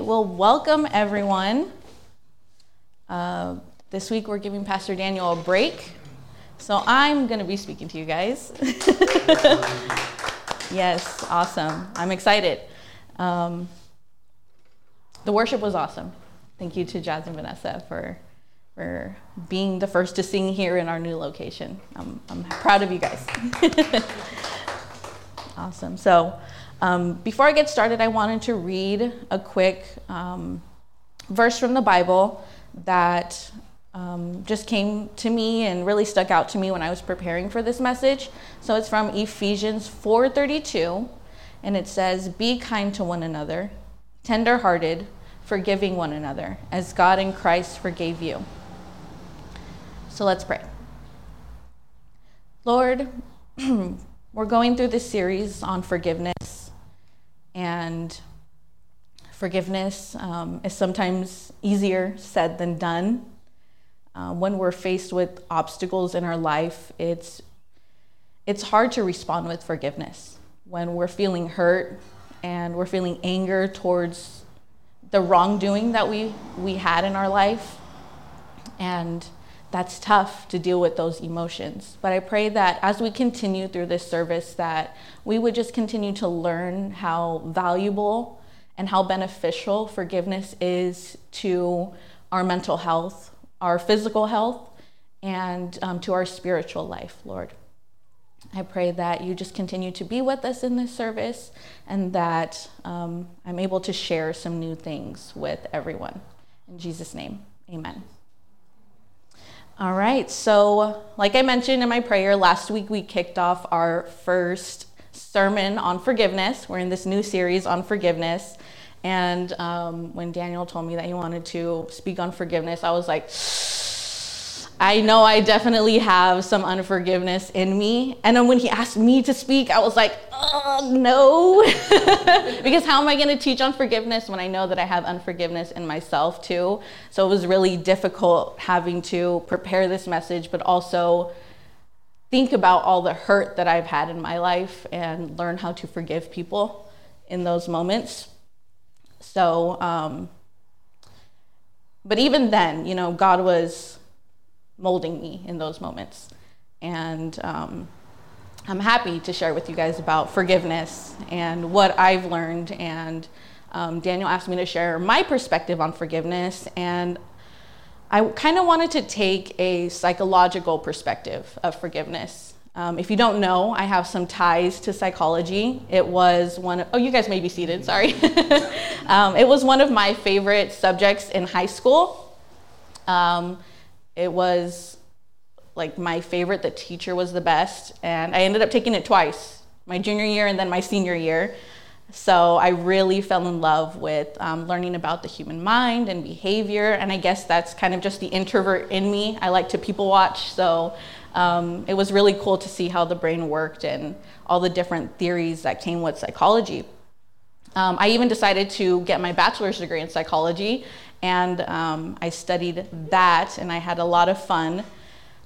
right, well, welcome everyone. Uh, this week we're giving Pastor Daniel a break, so I'm going to be speaking to you guys. yes, awesome. I'm excited. Um, the worship was awesome. Thank you to Jazz and Vanessa for for being the first to sing here in our new location. I'm, I'm proud of you guys. awesome. So, um, before I get started, I wanted to read a quick um, verse from the Bible that um, just came to me and really stuck out to me when I was preparing for this message. So it's from Ephesians 4:32, and it says, "Be kind to one another, tender-hearted, forgiving one another, as God in Christ forgave you." So let's pray. Lord, we're going through this series on forgiveness, and forgiveness um, is sometimes easier said than done. Uh, when we're faced with obstacles in our life, it's it's hard to respond with forgiveness. When we're feeling hurt and we're feeling anger towards the wrongdoing that we we had in our life, and that's tough to deal with those emotions. But I pray that as we continue through this service that we would just continue to learn how valuable and how beneficial forgiveness is to our mental health, our physical health, and um, to our spiritual life, Lord. I pray that you just continue to be with us in this service and that um, I'm able to share some new things with everyone. In Jesus' name, amen. All right, so like I mentioned in my prayer, last week we kicked off our first sermon on forgiveness. We're in this new series on forgiveness. And um, when Daniel told me that he wanted to speak on forgiveness, I was like, I know I definitely have some unforgiveness in me. And then when he asked me to speak, I was like, oh, no. because how am I going to teach on forgiveness when I know that I have unforgiveness in myself too? So it was really difficult having to prepare this message, but also think about all the hurt that I've had in my life and learn how to forgive people in those moments. So, um, but even then, you know, God was molding me in those moments. And um, I'm happy to share with you guys about forgiveness and what I've learned. And um, Daniel asked me to share my perspective on forgiveness. And I kind of wanted to take a psychological perspective of forgiveness. Um, if you don't know, I have some ties to psychology. It was one of, oh, you guys may be seated, sorry. um, it was one of my favorite subjects in high school. Um, it was like my favorite. The teacher was the best. And I ended up taking it twice my junior year and then my senior year. So I really fell in love with um, learning about the human mind and behavior. And I guess that's kind of just the introvert in me. I like to people watch. So um, it was really cool to see how the brain worked and all the different theories that came with psychology. Um, I even decided to get my bachelor's degree in psychology, and um, I studied that, and I had a lot of fun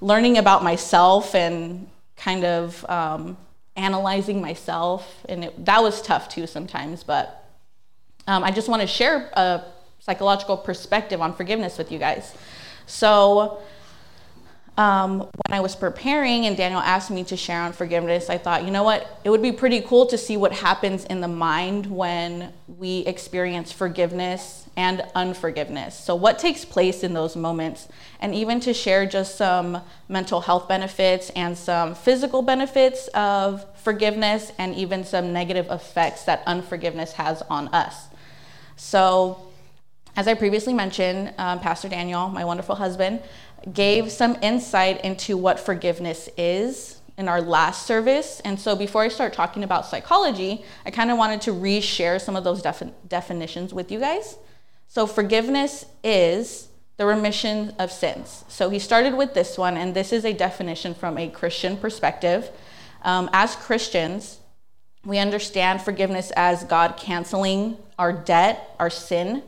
learning about myself and kind of um, analyzing myself. And it, that was tough too sometimes, but um, I just want to share a psychological perspective on forgiveness with you guys. So, um, when I was preparing and Daniel asked me to share on forgiveness, I thought, you know what? It would be pretty cool to see what happens in the mind when we experience forgiveness and unforgiveness. So, what takes place in those moments? And even to share just some mental health benefits and some physical benefits of forgiveness and even some negative effects that unforgiveness has on us. So, as I previously mentioned, um, Pastor Daniel, my wonderful husband, gave some insight into what forgiveness is in our last service. And so before I start talking about psychology, I kind of wanted to reshare some of those defi- definitions with you guys. So forgiveness is the remission of sins. So he started with this one, and this is a definition from a Christian perspective. Um, as Christians, we understand forgiveness as God canceling our debt, our sin,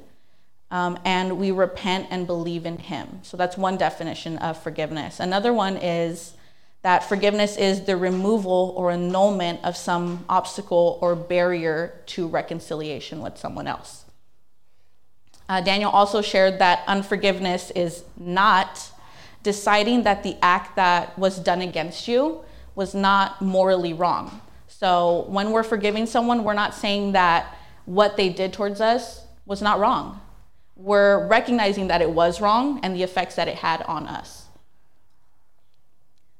um, and we repent and believe in Him. So that's one definition of forgiveness. Another one is that forgiveness is the removal or annulment of some obstacle or barrier to reconciliation with someone else. Uh, Daniel also shared that unforgiveness is not deciding that the act that was done against you was not morally wrong. So when we're forgiving someone, we're not saying that what they did towards us was not wrong. We're recognizing that it was wrong and the effects that it had on us.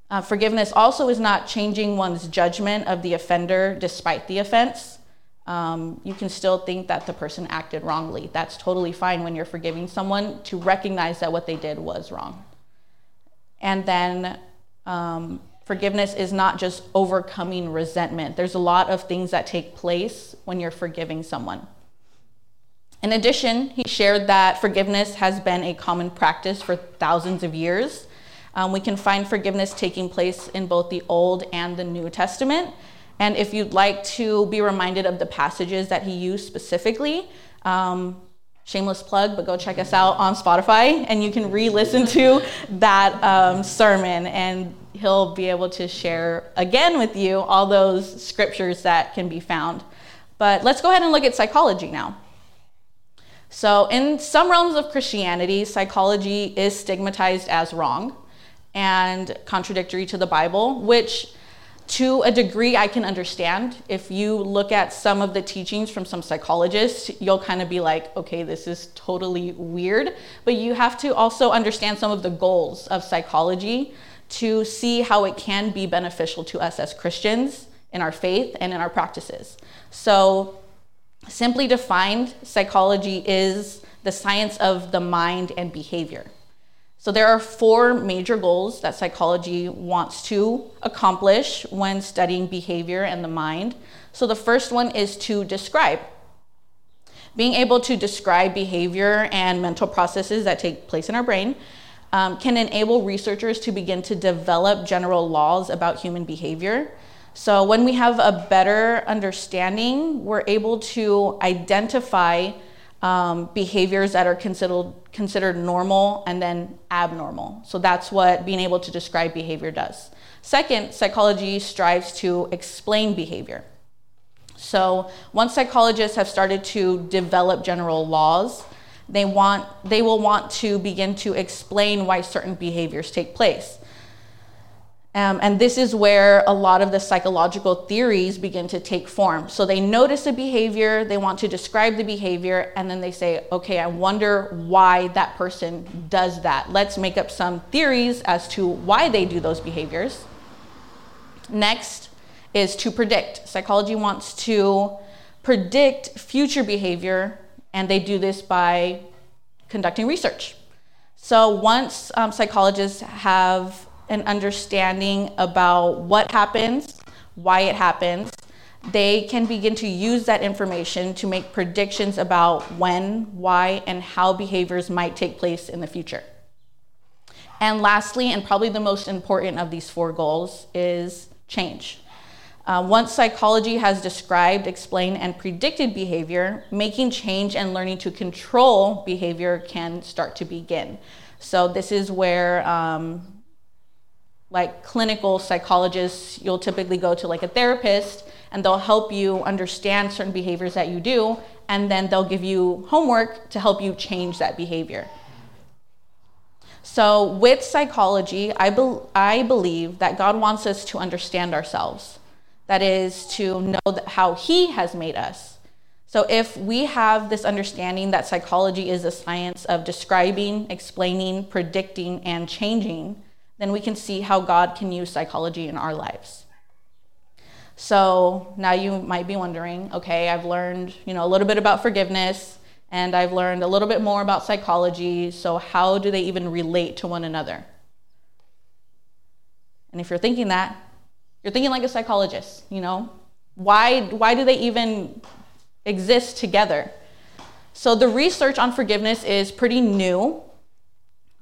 Uh, forgiveness also is not changing one's judgment of the offender despite the offense. Um, you can still think that the person acted wrongly. That's totally fine when you're forgiving someone to recognize that what they did was wrong. And then um, forgiveness is not just overcoming resentment. There's a lot of things that take place when you're forgiving someone. In addition, he shared that forgiveness has been a common practice for thousands of years. Um, we can find forgiveness taking place in both the Old and the New Testament. And if you'd like to be reminded of the passages that he used specifically, um, shameless plug, but go check us out on Spotify and you can re listen to that um, sermon and he'll be able to share again with you all those scriptures that can be found. But let's go ahead and look at psychology now. So, in some realms of Christianity, psychology is stigmatized as wrong and contradictory to the Bible, which to a degree I can understand. If you look at some of the teachings from some psychologists, you'll kind of be like, okay, this is totally weird. But you have to also understand some of the goals of psychology to see how it can be beneficial to us as Christians in our faith and in our practices. So, simply defined, psychology is the science of the mind and behavior. So there are four major goals that psychology wants to accomplish when studying behavior and the mind. So the first one is to describe. Being able to describe behavior and mental processes that take place in our brain um, can enable researchers to begin to develop general laws about human behavior. So when we have a better understanding, we're able to identify um, behaviors that are considered considered normal and then abnormal. So that's what being able to describe behavior does. Second, psychology strives to explain behavior. So once psychologists have started to develop general laws, they want they will want to begin to explain why certain behaviors take place. Um, and this is where a lot of the psychological theories begin to take form. So they notice a behavior, they want to describe the behavior, and then they say, okay, I wonder why that person does that. Let's make up some theories as to why they do those behaviors. Next is to predict. Psychology wants to predict future behavior, and they do this by conducting research. So once um, psychologists have an understanding about what happens, why it happens, they can begin to use that information to make predictions about when, why, and how behaviors might take place in the future. And lastly, and probably the most important of these four goals, is change. Uh, once psychology has described, explained, and predicted behavior, making change and learning to control behavior can start to begin. So, this is where um, like clinical psychologists, you'll typically go to like a therapist and they'll help you understand certain behaviors that you do, and then they'll give you homework to help you change that behavior. So, with psychology, I, be- I believe that God wants us to understand ourselves. That is, to know how He has made us. So, if we have this understanding that psychology is a science of describing, explaining, predicting, and changing, then we can see how God can use psychology in our lives. So now you might be wondering, okay, I've learned, you know, a little bit about forgiveness and I've learned a little bit more about psychology, so how do they even relate to one another? And if you're thinking that, you're thinking like a psychologist, you know? Why why do they even exist together? So the research on forgiveness is pretty new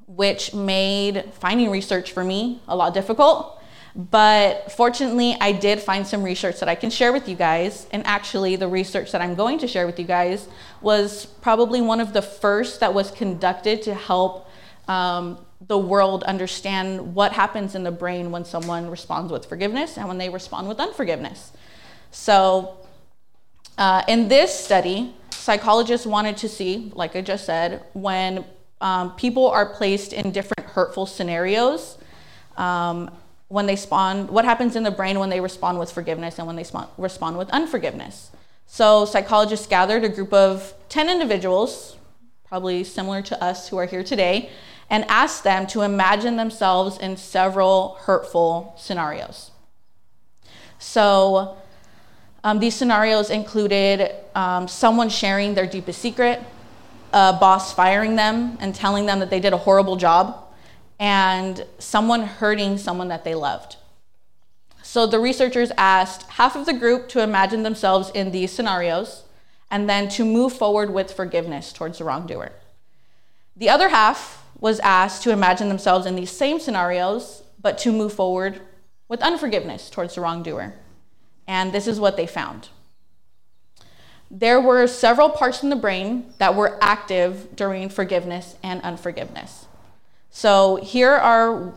which made finding research for me a lot difficult. But fortunately, I did find some research that I can share with you guys. And actually, the research that I'm going to share with you guys was probably one of the first that was conducted to help um, the world understand what happens in the brain when someone responds with forgiveness and when they respond with unforgiveness. So, uh, in this study, psychologists wanted to see, like I just said, when um, people are placed in different hurtful scenarios, um, when they spawn, what happens in the brain when they respond with forgiveness and when they spawn, respond with unforgiveness. So psychologists gathered a group of 10 individuals, probably similar to us who are here today, and asked them to imagine themselves in several hurtful scenarios. So um, these scenarios included um, someone sharing their deepest secret, a boss firing them and telling them that they did a horrible job, and someone hurting someone that they loved. So the researchers asked half of the group to imagine themselves in these scenarios and then to move forward with forgiveness towards the wrongdoer. The other half was asked to imagine themselves in these same scenarios, but to move forward with unforgiveness towards the wrongdoer. And this is what they found. There were several parts in the brain that were active during forgiveness and unforgiveness. So here are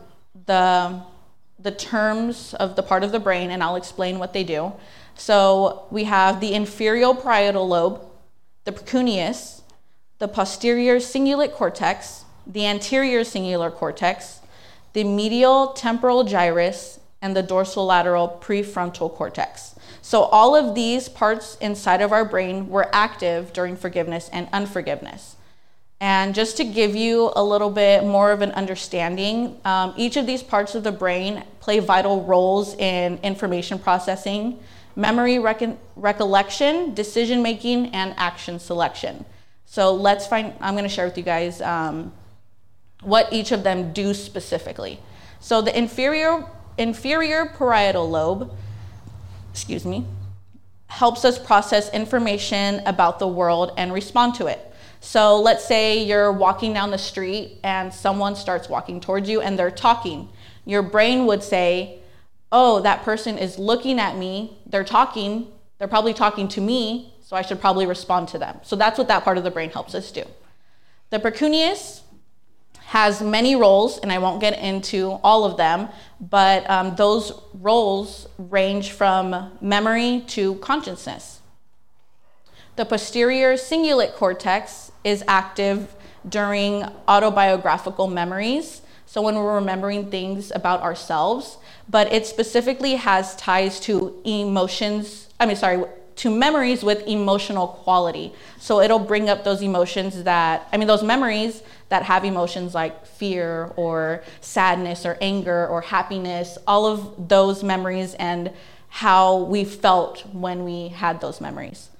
the, the terms of the part of the brain, and I'll explain what they do. So we have the inferior parietal lobe, the precuneus, the posterior cingulate cortex, the anterior cingulate cortex, the medial temporal gyrus, and the dorsolateral prefrontal cortex. So, all of these parts inside of our brain were active during forgiveness and unforgiveness. And just to give you a little bit more of an understanding, um, each of these parts of the brain play vital roles in information processing, memory rec- recollection, decision making, and action selection. So let's find, I'm to share with you guys um, what each of them do specifically. So the inferior inferior parietal lobe, excuse me, helps us process information about the world and respond to it. So let's say you're walking down the street and someone starts walking towards you and they're talking. Your brain would say, Oh, that person is looking at me. They're talking. They're probably talking to me. So I should probably respond to them. So that's what that part of the brain helps us do. The precuneus has many roles, and I won't get into all of them, but um, those roles range from memory to consciousness. The posterior cingulate cortex is active during autobiographical memories, so when we're remembering things about ourselves, but it specifically has ties to emotions, I mean, sorry, to memories with emotional quality. So it'll bring up those emotions that, I mean, those memories that have emotions like fear or sadness or anger or happiness, all of those memories and how we felt when we had those memories.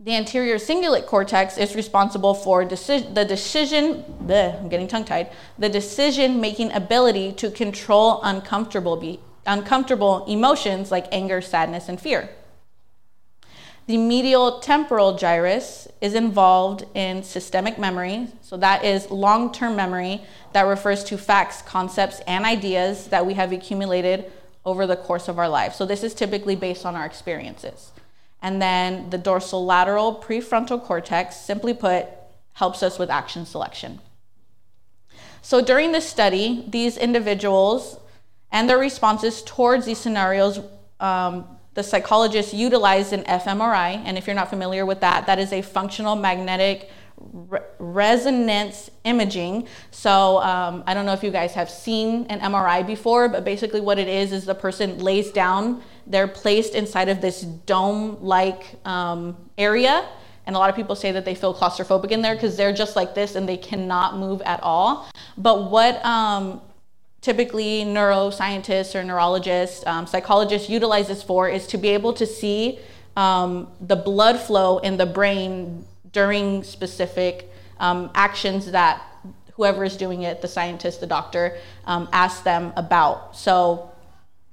The anterior cingulate cortex is responsible for deci- the decision, bleh, I'm getting tongue tied, the decision making ability to control uncomfortable, be, uncomfortable emotions like anger, sadness, and fear. The medial temporal gyrus is involved in systemic memory. So, that is long term memory that refers to facts, concepts, and ideas that we have accumulated over the course of our life. So, this is typically based on our experiences. And then the dorsolateral prefrontal cortex, simply put, helps us with action selection. So, during this study, these individuals and their responses towards these scenarios um, the psychologists utilized an fMRI, and if you're not familiar with that, that is a functional magnetic re- resonance imaging. So um, I don't know if you guys have seen an MRI before, but basically what it is is the person lays down, they're placed inside of this dome-like um, area. And a lot of people say that they feel claustrophobic in there because they're just like this and they cannot move at all. But what um, typically neuroscientists or neurologists, um, psychologists utilize this for is to be able to see um, the blood flow in the brain during specific um, actions that whoever is doing it, the scientist, the doctor, um, asks them about. So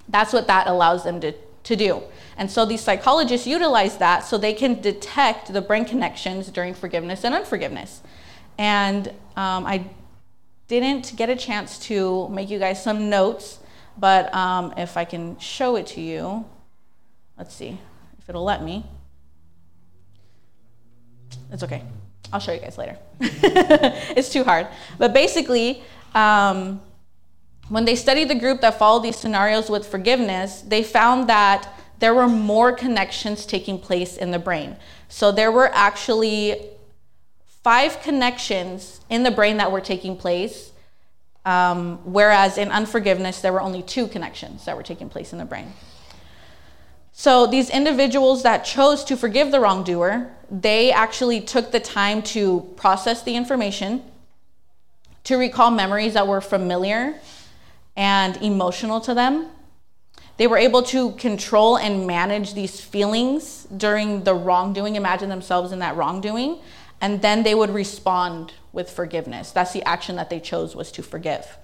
that's what that allows them to, to do. And so these psychologists utilize that so they can detect the brain connections during forgiveness and unforgiveness. And um, I didn't get a chance to make you guys some notes, but um, if I can show it to you, let's see if it'll let me. It's okay. I'll show you guys later. it's too hard. But basically, um, when they studied the group that followed these scenarios with forgiveness, they found that there were more connections taking place in the brain. So there were actually five connections in the brain that were taking place, um, whereas in unforgiveness, there were only two connections that were taking place in the brain. So these individuals that chose to forgive the wrongdoer, they actually took the time to process the information, to recall memories that were familiar and emotional to them. They were able to control and manage these feelings during the wrongdoing, imagine themselves in that wrongdoing, and then they would respond with forgiveness. That's the action that they chose was to forgive.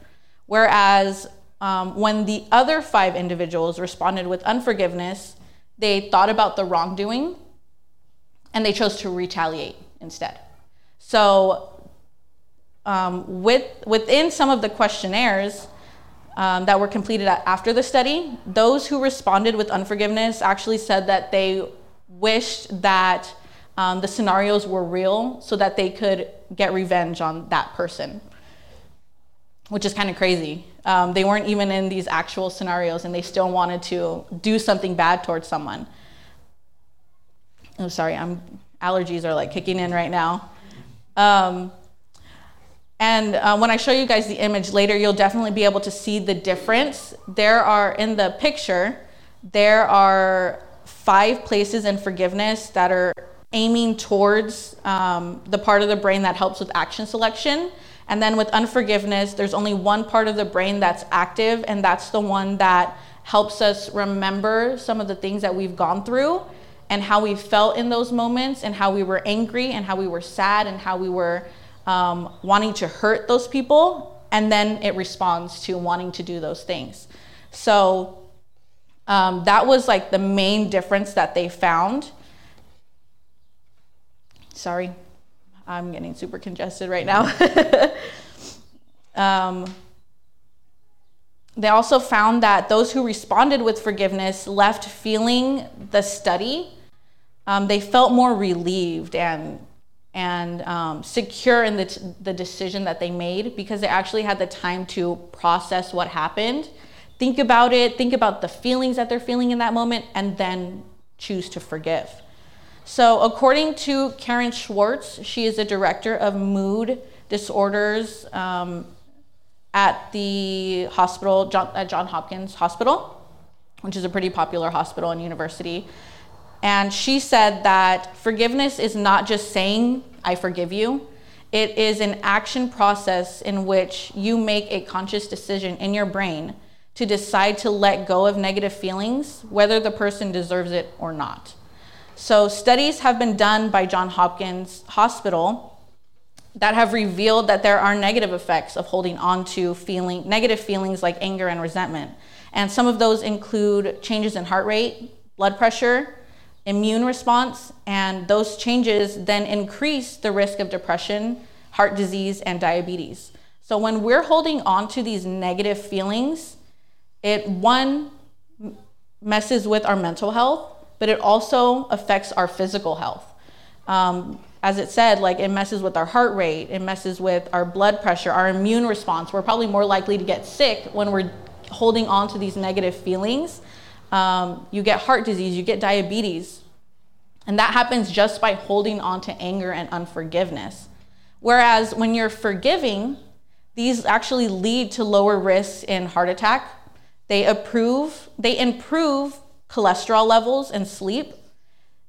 Whereas um, when the other five individuals responded with unforgiveness, they thought about the wrongdoing and they chose to retaliate instead. So, um, with, within some of the questionnaires um, that were completed after the study, those who responded with unforgiveness actually said that they wished that um, the scenarios were real so that they could get revenge on that person, which is kind of crazy. Um, they weren't even in these actual scenarios and they still wanted to do something bad towards someone. I'm oh, sorry, I'm allergies are like kicking in right now. Um, and uh, when I show you guys the image later, you'll definitely be able to see the difference. There are in the picture, there are five places in forgiveness that are aiming towards um, the part of the brain that helps with action selection. And then with unforgiveness, there's only one part of the brain that's active, and that's the one that helps us remember some of the things that we've gone through and how we felt in those moments, and how we were angry, and how we were sad, and how we were um, wanting to hurt those people. And then it responds to wanting to do those things. So um, that was like the main difference that they found. Sorry. I'm getting super congested right now. um, they also found that those who responded with forgiveness left feeling the study. Um, they felt more relieved and and um, secure in the, t- the decision that they made because they actually had the time to process what happened, think about it, think about the feelings that they're feeling in that moment, and then choose to forgive. So, according to Karen Swartz, she is a director of mood disorders um, at the hospital, John, at John Hopkins Hospital, which is a pretty popular hospital and university. And she said that forgiveness is not just saying, I forgive you. It is an action process in which you make a conscious decision in your brain to decide to let go of negative feelings, whether the person deserves it or not. So, studies have been done by John Hopkins Hospital that have revealed that there are negative effects of holding on to feeling negative feelings like anger and resentment. And some of those include changes in heart rate, blood pressure, immune response, and those changes then increase the risk of depression, heart disease, and diabetes. So when we're holding on to these negative feelings, it one messes with our mental health but it also affects our physical health. Um, as it said, like it messes with our heart rate, it messes with our blood pressure, our immune response. We're probably more likely to get sick when we're holding on to these negative feelings. Um, you get heart disease, you get diabetes. And that happens just by holding on to anger and unforgiveness. Whereas when you're forgiving, these actually lead to lower risks in heart attack. They approve, they improve cholesterol levels and sleep.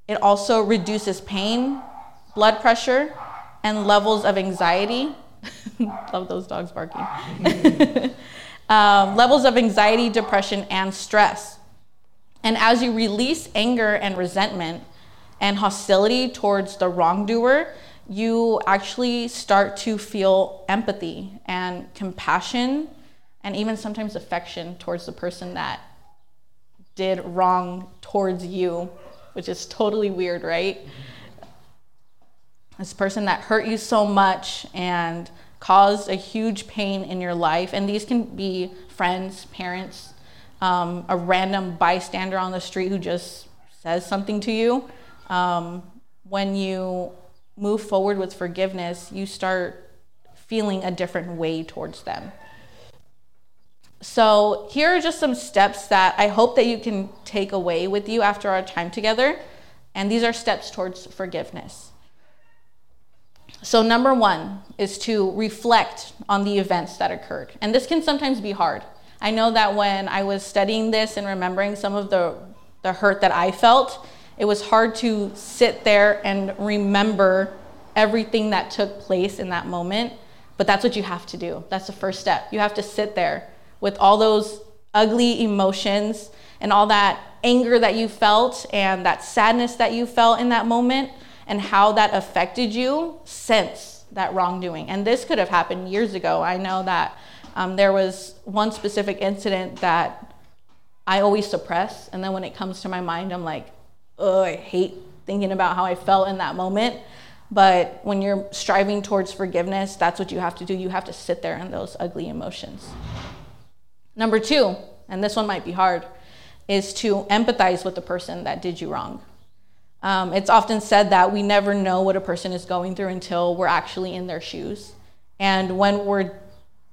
It also reduces pain, blood pressure, and levels of anxiety. Love those dogs barking. um, levels of anxiety, depression, and stress. And as you release anger and resentment and hostility towards the wrongdoer, you actually start to feel empathy and compassion and even sometimes affection towards the person that did wrong towards you, which is totally weird, right? This person that hurt you so much and caused a huge pain in your life, and these can be friends, parents, um, a random bystander on the street who just says something to you. Um, when you move forward with forgiveness, you start feeling a different way towards them. So, here are just some steps that I hope that you can take away with you after our time together. And these are steps towards forgiveness. So, number one is to reflect on the events that occurred. And this can sometimes be hard. I know that when I was studying this and remembering some of the, the hurt that I felt, it was hard to sit there and remember everything that took place in that moment. But that's what you have to do. That's the first step. You have to sit there with all those ugly emotions and all that anger that you felt and that sadness that you felt in that moment and how that affected you since that wrongdoing. And this could have happened years ago. I know that um, there was one specific incident that I always suppress. And then when it comes to my mind, I'm like, oh, I hate thinking about how I felt in that moment. But when you're striving towards forgiveness, that's what you have to do. You have to sit there in those ugly emotions. Number two, and this one might be hard, is to empathize with the person that did you wrong. Um, it's often said that we never know what a person is going through until we're actually in their shoes. And when we're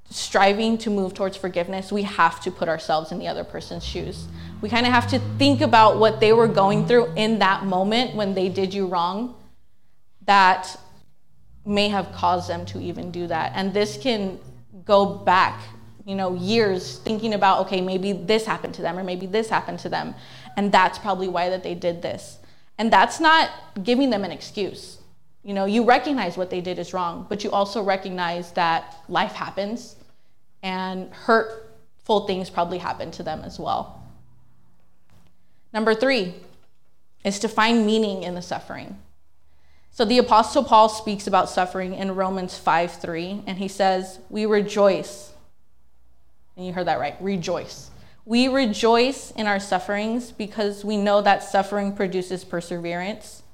striving to move towards forgiveness, we have to put ourselves in the other person's shoes. We kind of have to think about what they were going through in that moment when they did you wrong that may have caused them to even do that. And this can go back you know, years thinking about, okay, maybe this happened to them or maybe this happened to them. And that's probably why that they did this. And that's not giving them an excuse. You know, you recognize what they did is wrong, but you also recognize that life happens and hurtful things probably happen to them as well. Number three is to find meaning in the suffering. So the Apostle Paul speaks about suffering in Romans 5 3, and he says, We rejoice and you heard that right, rejoice. We rejoice in our sufferings because we know that suffering produces perseverance,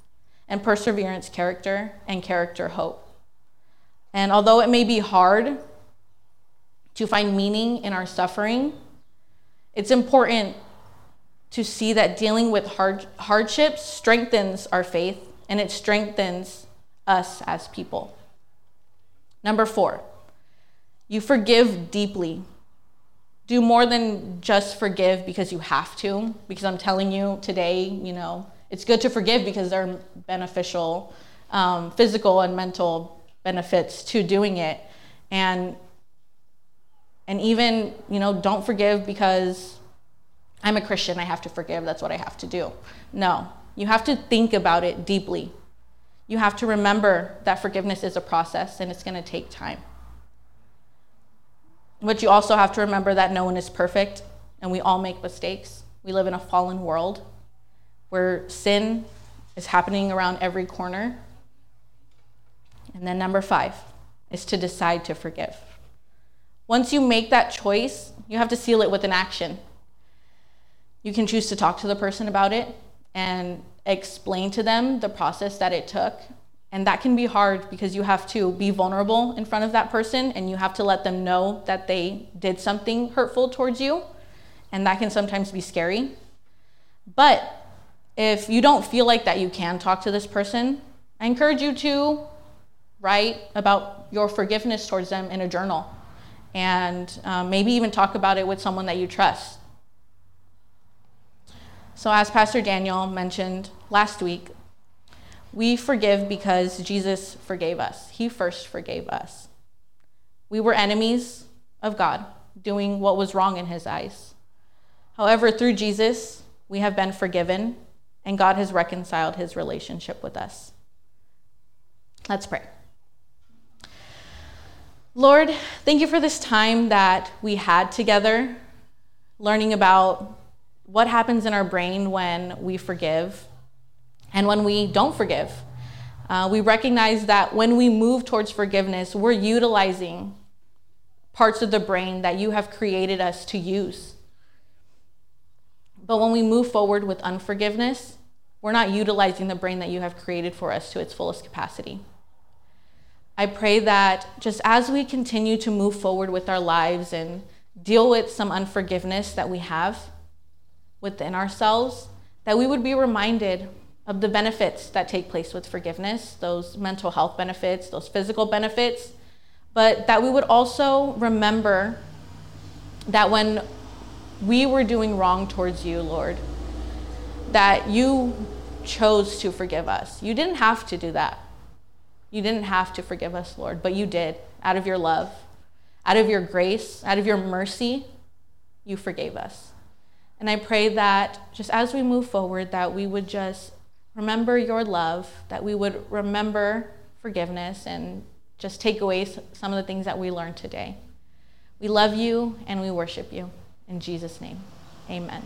and perseverance, character, and character, hope. And although it may be hard to find meaning in our suffering, it's important to see that dealing with hard, hardships strengthens our faith and it strengthens us as people. Number four, you forgive deeply do more than just forgive because you have to. Because I'm telling you today, you know, it's good to forgive because there are beneficial um, physical and mental benefits to doing it. And and even, you know, don't forgive because I'm a Christian, I have to forgive, that's what I have to do. No, you have to think about it deeply. You have to remember that forgiveness is a process and it's going to take time. But you also have to remember that no one is perfect and we all make mistakes. We live in a fallen world where sin is happening around every corner. And then number five is to decide to forgive. Once you make that choice, you have to seal it with an action. You can choose to talk to the person about it and explain to them the process that it took and that can be hard because you have to be vulnerable in front of that person and you have to let them know that they did something hurtful towards you. And that can sometimes be scary. But if you don't feel like that you can talk to this person, I encourage you to write about your forgiveness towards them in a journal and um, maybe even talk about it with someone that you trust. So, as Pastor Daniel mentioned last week, we forgive because Jesus forgave us. He first forgave us. We were enemies of God, doing what was wrong in his eyes. However, through Jesus, we have been forgiven, and God has reconciled his relationship with us. Let's pray. Lord, thank you for this time that we had together, learning about what happens in our brain when we forgive and when we don't forgive. Uh, we recognize that when we move towards forgiveness, we're utilizing parts of the brain that you have created us to use. But when we move forward with unforgiveness, we're not utilizing the brain that you have created for us to its fullest capacity. I pray that just as we continue to move forward with our lives and deal with some unforgiveness that we have within ourselves, that we would be reminded of the benefits that take place with forgiveness, those mental health benefits, those physical benefits, but that we would also remember that when we were doing wrong towards you, Lord, that you chose to forgive us. You didn't have to do that. You didn't have to forgive us, Lord, but you did out of your love, out of your grace, out of your mercy. You forgave us. And I pray that just as we move forward, that we would just remember your love, that we would remember forgiveness and just take away some of the things that we learned today. We love you and we worship you. In Jesus' name, amen.